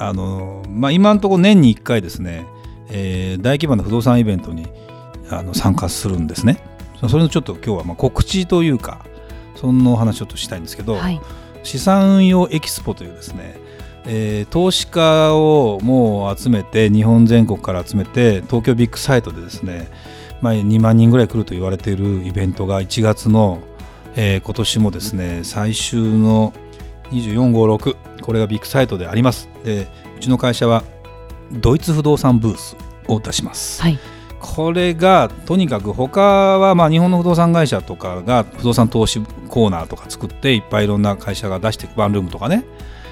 あの、まあ、今のところ年に1回ですね、えー、大規模な不動産イベントにあの参加するんですね。それのちょっと今日はまあ告知というかそんなお話ちょっとしたいんですけど、はい、資産運用エキスポというですね、えー、投資家をもう集めて日本全国から集めて東京ビッグサイトでですね、まあ、2万人ぐらい来ると言われているイベントが1月の、えー、今年もですね最終の2456これがビッグサイトであります。でうちの会社はドイツ不動産ブースを出します、はい、これがとにかく他はまあ日本の不動産会社とかが不動産投資コーナーとか作っていっぱいいろんな会社が出してワンルームとかね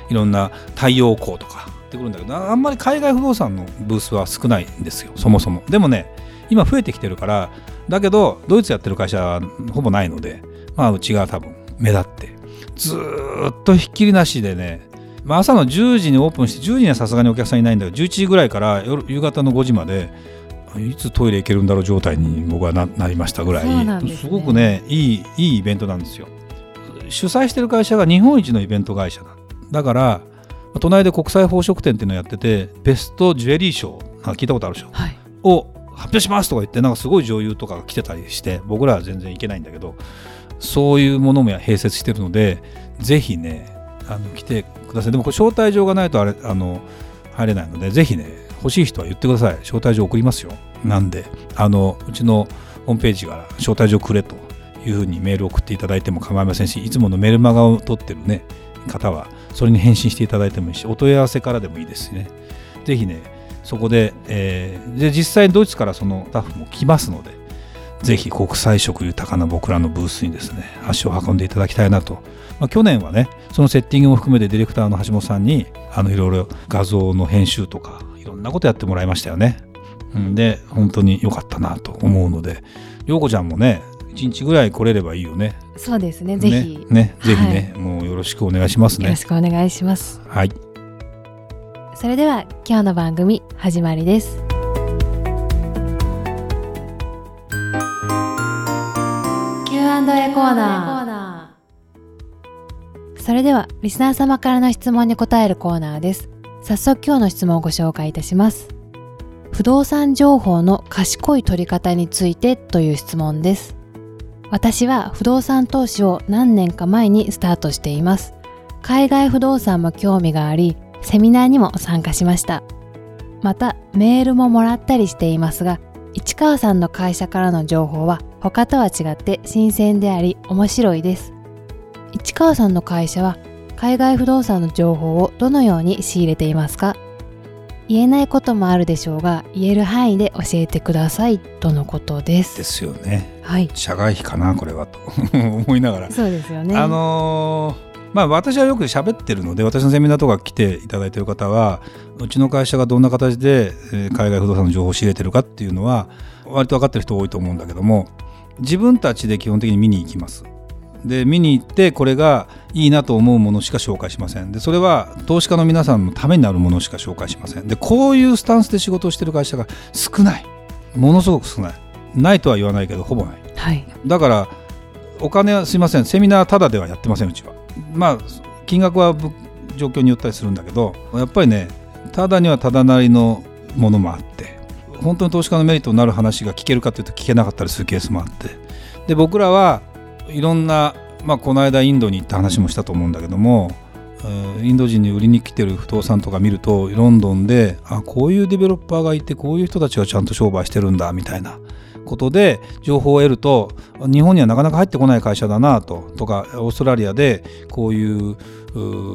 いろんな太陽光とかってくるんだけどあんまり海外不動産のブースは少ないんですよそもそも。でもね今増えてきてるからだけどドイツやってる会社はほぼないのでまあうちが多分目立ってずっとひっきりなしでね、まあ、朝の10時にオープンして10時にはさすがにお客さんいないんだけど11時ぐらいから夜夕方の5時までいつトイレ行けるんだろう状態に僕はななりましたぐらい、ね、すごくねいいいいイベントなんですよ。主催してる会社が日本一のイベント会社だ。だから隣で国際宝飾店っていうのをやっててベストジュエリー賞聞いたことあるでしょ、はい、を発表しますとか言ってなんかすごい女優とかが来てたりして僕らは全然行けないんだけどそういうものも併設してるのでぜひねあの来てください。でもこれ招待状がないとあれあの入れないのでぜひね欲しい人は言ってください。招待状送りますよ。なんであのうちのホームページから招待状くれというふうにメール送っていただいても構いませんしいつものメルマガを取ってるね方はそれに返信していただいてもいいしお問い合わせからでもいいですしね。ぜひねそこで,、えー、で実際ドイツからそのスタッフも来ますのでぜひ国際色豊かな僕らのブースにですね足を運んでいただきたいなと、まあ、去年はねそのセッティングも含めてディレクターの橋本さんにあのいろいろ画像の編集とかいろんなことやってもらいましたよね、うん、で本当に良かったなと思うので陽子ちゃんもね一日ぐらい来れればいいよね。そうですねぜひ。ねぜひね、はい、もうよろしくお願いしますね。よろしくお願いします。はい。それでは今日の番組始まりです Q&A コーナー。それではリスナー様からの質問に答えるコーナーです。早速今日の質問をご紹介いたします。不動産情報の賢い取り方についてという質問です。私は不動産投資を何年か前にスタートしています。海外不動産も興味がありセミナーにも参加しました。またメールももらったりしていますが市川さんの会社からの情報は他とは違って新鮮であり面白いです。市川さんの会社は海外不動産の情報をどのように仕入れていますか？言えないこともあるでしょうが言える範囲で教えてくださいとのことです。ですよね。はい。社外費かなこれはと。思いながら。そうですよね。あのーまあ、私はよく喋ってるので私のセミナーとか来ていただいている方はうちの会社がどんな形で海外不動産の情報を仕入れてるかっていうのは割と分かってる人多いと思うんだけども自分たちで基本的に見に行きます。で見に行ってこれがいいなと思うものしか紹介しません。でそれは投資家の皆さんのためになるものしか紹介しません。でこういうスタンスで仕事をしてる会社が少ない。ものすごく少ない。ないとは言わないけどほぼない、はい、だからお金はすいません。セミナーただではやってませんうちはまあ金額は状況によったりするんだけどやっぱりねただにはただなりのものもあって本当に投資家のメリットになる話が聞けるかというと聞けなかったりするケースもあってで僕らはいろんな、まあ、この間インドに行った話もしたと思うんだけどもインド人に売りに来てる不動産とか見るとロンドンであこういうデベロッパーがいてこういう人たちがちゃんと商売してるんだみたいな。ことで情報を得ると日本にはなかなか入ってこない会社だなととかオーストラリアでこういう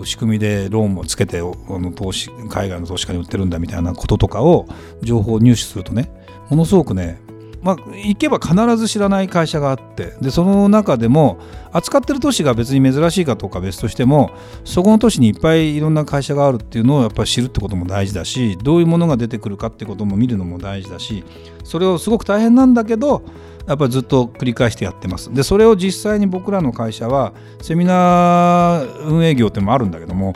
仕組みでローンをつけての投資海外の投資家に売ってるんだみたいなこととかを情報を入手するとねものすごくねまあ、行けば必ず知らない会社があってでその中でも扱ってる都市が別に珍しいかどうか別としてもそこの都市にいっぱいいろんな会社があるっていうのをやっぱり知るってことも大事だしどういうものが出てくるかってことも見るのも大事だしそれをすごく大変なんだけどやっぱりずっと繰り返してやってます。でそれを実際に僕らの会社はセミナー運営業ってのもあるんだけども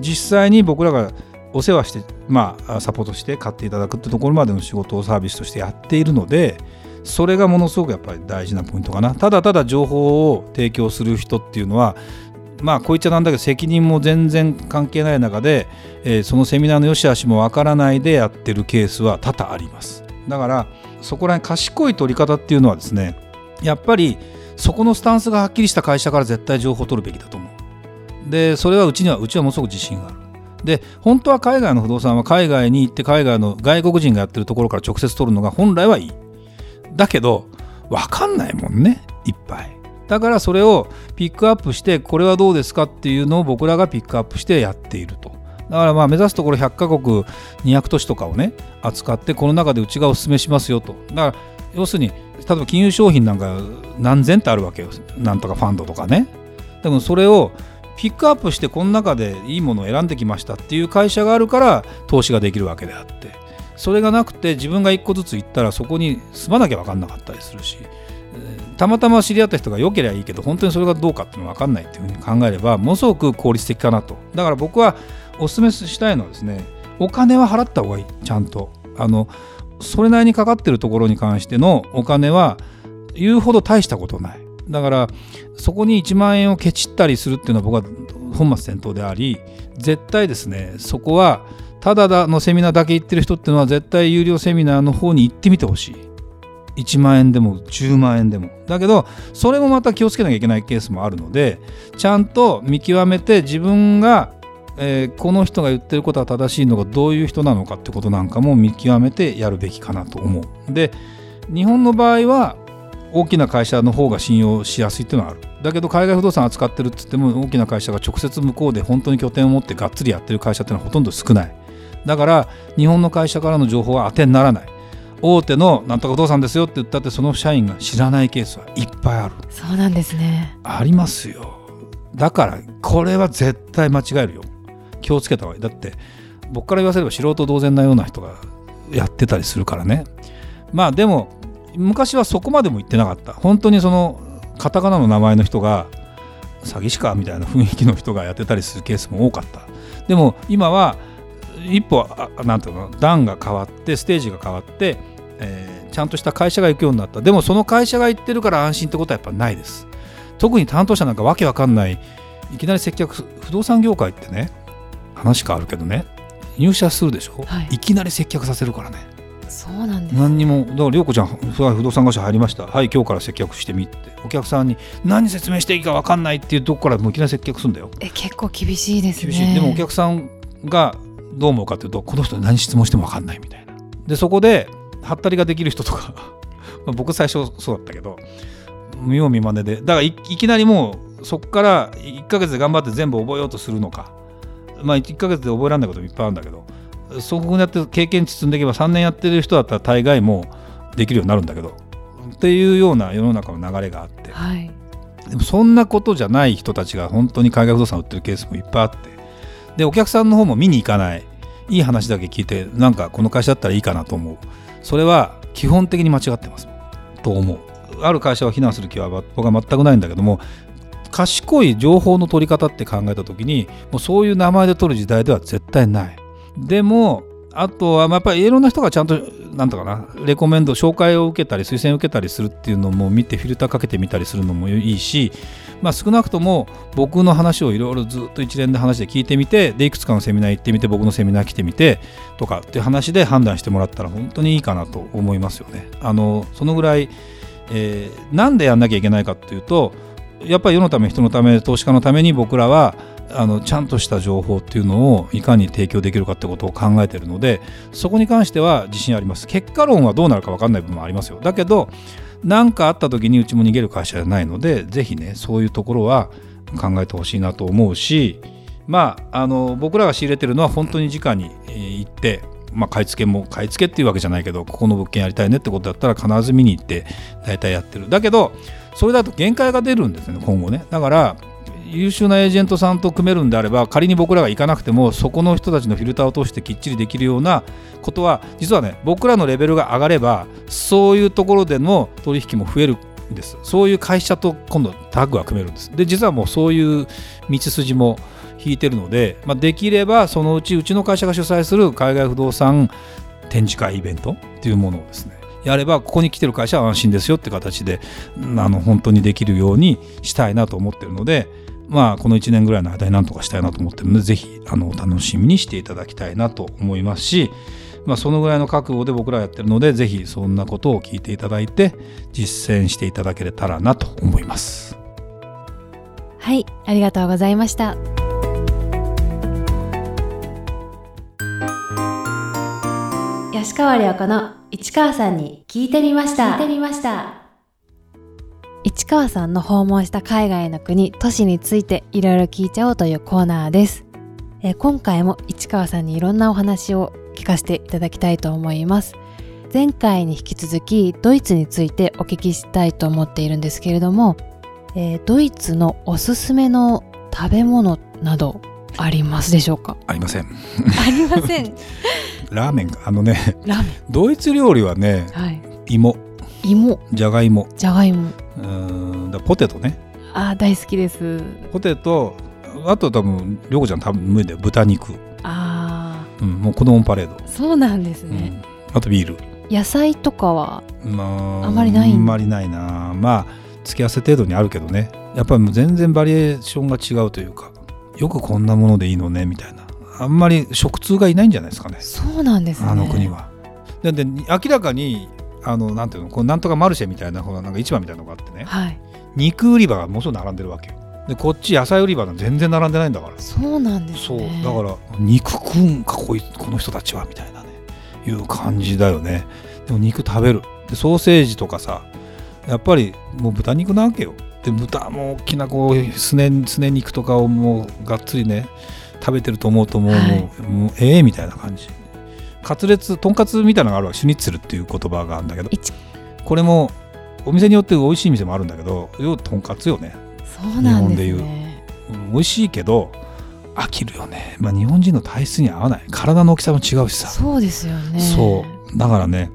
実際に僕らがお世話して、まあ、サポートして買っていただくってところまでの仕事をサービスとしてやっているのでそれがものすごくやっぱり大事なポイントかな。ただただ情報を提供する人っていうのはまあこう言っちゃなんだけど責任も全然関係ない中で、えー、そのセミナーの良し悪しもわからないでやってるケースは多々あります。だからそこら辺賢い取り方っていうのはですねやっぱりそこのスタンスがはっきりした会社から絶対情報を取るべきだと思う。でそれはうちにはうちはものすごく自信がある。で本当は海外の不動産は海外に行って海外の外国人がやってるところから直接取るのが本来はいい。だけど分かんないもんねいっぱい。だからそれをピックアップしてこれはどうですかっていうのを僕らがピックアップしてやっていると。だからまあ目指すところ100カ国200都市とかをね扱ってこの中でうちがお勧めしますよと。だから要するに例えば金融商品なんか何千ってあるわけよ。なんとかファンドとかね。でもそれをピックアップしてこの中でいいものを選んできましたっていう会社があるから投資ができるわけであってそれがなくて自分が1個ずつ行ったらそこに住まなきゃ分かんなかったりするしたまたま知り合った人が良ければいいけど本当にそれがどうかっていうのは分かんないっていうふうに考えればものすごく効率的かなと。だから僕はお勧めしたいのはですねお金は払った方がいいちゃんと。あのそれなりにかかってるところに関してのお金は言うほど大したことない。だからそこに1万円をケチったりするっていうのは僕は本末転倒であり絶対ですねそこはただのセミナーだけ行ってる人っていうのは絶対有料セミナーの方に行ってみてほしい。1万円でも10万円でも。だけどそれもまた気をつけなきゃいけないケースもあるのでちゃんと見極めて自分が、えー、この人が言ってることは正しいのがどういう人なのかってことなんかも見極めてやるべきかなと思う。で日本の場合は大きな会社の方が信用しやすいっていうのはある。だけど海外不動産扱ってるっつっても大きな会社が直接向こうで本当に拠点を持ってがっつりやってる会社っていうのはほとんど少ない。だから日本の会社からの情報は当てにならない。大手のなんとか不動産ですよって言ったってその社員が知らないケースはいっぱいある。そうなんですね。ありますよ。だからこれは絶対間違えるよ。気をつけた方がいい。だって僕から言わせれば素人同然なような人がやってたりするからね。まあでも昔はそこまでも言ってなかった。本当にそのカタカナの名前の人が詐欺師かみたいな雰囲気の人がやってたりするケースも多かった。でも今は一歩なんていうの段が変わってステージが変わって、えー、ちゃんとした会社が行くようになった。でもその会社が行ってるから安心ってことはやっぱないです。特に担当者なんかわけわかんない。いきなり接客不動産業界ってね話変わるけどね入社するでしょ、はい、いきなり接客させるからねそうなんです、ね、何にもだから涼子ちゃん不動産会社入りました。はい今日から接客してみって。お客さんに何説明していいか分かんないっていうとこからもういきなり接客するんだよ。え結構厳しいですね。厳しい。でもお客さんがどう思うかというとこの人に何質問しても分かんないみたいな。でそこではったりができる人とか 僕最初そうだったけど見よう見まねで。だからいきなりもうそこから1ヶ月で頑張って全部覚えようとするのか。まあ1ヶ月で覚えられないこともいっぱいあるんだけどそこにやって経験値積んでいけば3年やってる人だったら大概もうできるようになるんだけどっていうような世の中の流れがあって、はい、でもそんなことじゃない人たちが本当に海外不動産売ってるケースもいっぱいあって。でお客さんの方も見に行かない。いい話だけ聞いてなんかこの会社だったらいいかなと思う。それは基本的に間違ってます。と思う。ある会社を非難する気は僕は全くないんだけども賢い情報の取り方って考えた時にもうそういう名前で取る時代では絶対ないでもあとはやっぱりいろんな人がちゃんとなんとかなレコメンド紹介を受けたり推薦を受けたりするっていうのも見てフィルターかけてみたりするのもいいし、まあ、少なくとも僕の話をいろいろずっと一連で話で聞いてみてでいくつかのセミナー行ってみて僕のセミナー来てみてとかっていう話で判断してもらったら本当にいいかなと思いますよね。あのそのぐらい、えー、なんでやんなきゃいけないかっていうとやっぱり世のため人のため投資家のために僕らはあのちゃんとした情報っていうのをいかに提供できるかってことを考えてるのでそこに関しては自信あります。結果論はどうなるか分かんない部分もありますよ。だけど何かあった時にうちも逃げる会社じゃないのでぜひねそういうところは考えてほしいなと思うしまああの僕らが仕入れてるのは本当に直に行ってまあ、買い付けも買い付けっていうわけじゃないけどここの物件やりたいねってことだったら必ず見に行って大体やってる。だけどそれだと限界が出るんですよね今後ね。だから優秀なエージェントさんと組めるんであれば仮に僕らが行かなくてもそこの人たちのフィルターを通してきっちりできるようなことは実はね僕らのレベルが上がればそういうところでの取引も増えるんです。そういう会社と今度タッグが組めるんです。で実はもうそういう道筋も引いてるので、まあ、できればそのうちうちの会社が主催する海外不動産展示会イベントっていうものをですねやればここに来てる会社は安心ですよって形であの本当にできるようにしたいなと思ってるのでまあこの1年ぐらいの間になんとかしたいなと思ってるのでぜひあのお楽しみにしていただきたいなと思いますしまあ、そのぐらいの覚悟で僕らやってるのでぜひそんなことを聞いていただいて実践していただけたらなと思います。はいありがとうございました。吉川良子の市川さんに聞いてみました。聞いてみました市川さんの訪問した海外の国都市についていろいろ聞いちゃおうというコーナーです。え今回も市川さんにいろんなお話を聞かせていただきたいと思います。前回に引き続きドイツについてお聞きしたいと思っているんですけれども、えー、ドイツのおすすめの食べ物などありますでしょうか？ありません。ありません。ラーメンあのねラーメン。ドイツ料理はね、はい、芋芋。じゃがいも。じゃがいも。うん。だポテトね。あ大好きです。ポテト。あと多分涼子ちゃん多分無理だよ。豚肉。ああ、うん、もう子供パレード。そうなんですね、うん、あとビール。野菜とかはまああまりない？あんまりないな。まあ付け合わせ程度にあるけどね。やっぱり全然バリエーションが違うというかよくこんなものでいいのねみたいな。あんまり食通がいないんじゃないですかね。そうなんですね。あの国は。でで明らかにあのなんていうのこうなんとかマルシェみたいなほらなんか市場みたいなのがあってね、はい、肉売り場がものすごい並んでるわけ。よでこっち野菜売り場が全然並んでないんだから。そうなんです、ね、そう。だから肉食うんかこいこの人たちはみたいなね。いう感じだよね。でも肉食べる。でソーセージとかさやっぱりもう豚肉なわけよ。で豚も大きなこうすねすね肉とかをもうがっつりね食べてると思うともうはい、もうええー、みたいな感じカツレツとんかつみたいなのがあるわ。シュニッツルっていう言葉があるんだけど。これもお店によって美味しい店もあるんだけど要はとんかつよね。そうなんです、ね、美味しいけど飽きるよね、まあ、日本人の体質に合わない。体の大きさも違うしさ。そうですよね。そう。だからね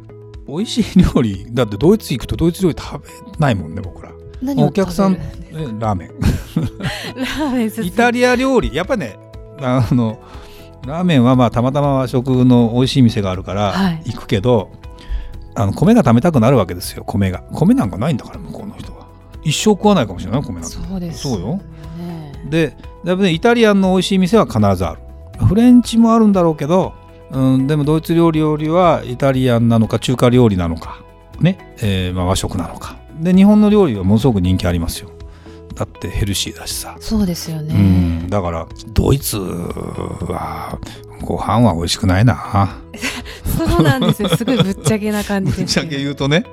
美味しい料理だってドイツ行くとドイツ料理食べないもんね僕ら。お客さんラーメン。ラーメンイタリア料理。やっぱねあのラーメンはまあたまたま和食の美味しい店があるから行くけど、はい、あの米が食べたくなるわけですよ米が。米なんかないんだから向こうの人は。一生食わないかもしれない米なんて。そうですそうよ、でだねイタリアンの美味しい店は必ずある。フレンチもあるんだろうけど、うん、でもドイツ料理よりはイタリアンなのか中華料理なのかね、えー、まあ和食なのか。で日本の料理はものすごく人気ありますよ。だってヘルシーだしさ。そうですよね、うん、だからドイツはご飯は美味しくないな。そうなんですよ。すごいぶっちゃけな感じです、ぶっちゃけ言うとね、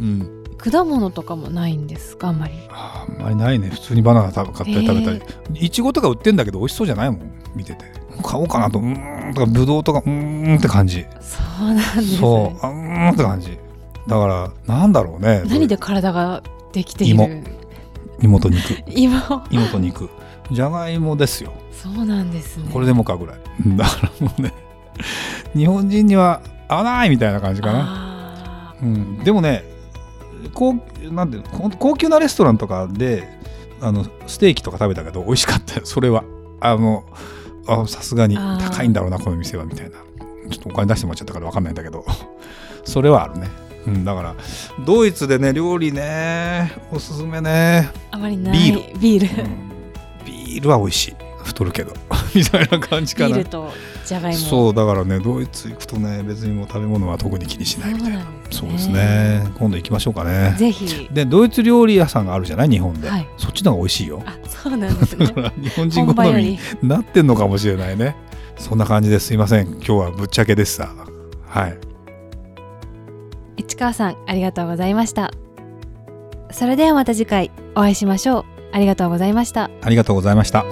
うん、果物とかもないんですか？あんまり。あんまりないね。普通にバナナ買ったり食べたり。いちごとか売ってんだけど美味しそうじゃないもん。見てて。買おうかなと。うん。とかぶどうとかうん。って感じ。そうなんです、ね、そう。うん。って感じ。だからなんだろうね。何で体ができている？芋と肉。芋。芋と肉じゃがいもですよ。そうなんですね。これでもかぐらい。だからもうね日本人には合わないみたいな感じかな、うん、でもね高なんて高級なレストランとかであのステーキとか食べたけど美味しかったよ。それは。あのさすがに高いんだろうなこの店はみたいな。ちょっとお金出してもらっちゃったから分かんないんだけど。それはあるね。うん、だからドイツでね料理ねおすすめね。あまりない。ビール。ビール、うん、ビールは美味しい。太るけど。みたいな感じかな。ビールとじゃがいもそうだからねドイツ行くとね別にもう食べ物は特に気にしないみたいな。そうですね。今度行きましょうかね。ぜひ。でドイツ料理屋さんがあるじゃない？日本で、はい、そっちの方が美味しいよ。あそうなんですね。日本人好みになってんのかもしれないね。そんな感じですいません。今日はぶっちゃけでした。はい。市川さんありがとうございました。それではまた次回お会いしましょうありがとうございました。ありがとうございました。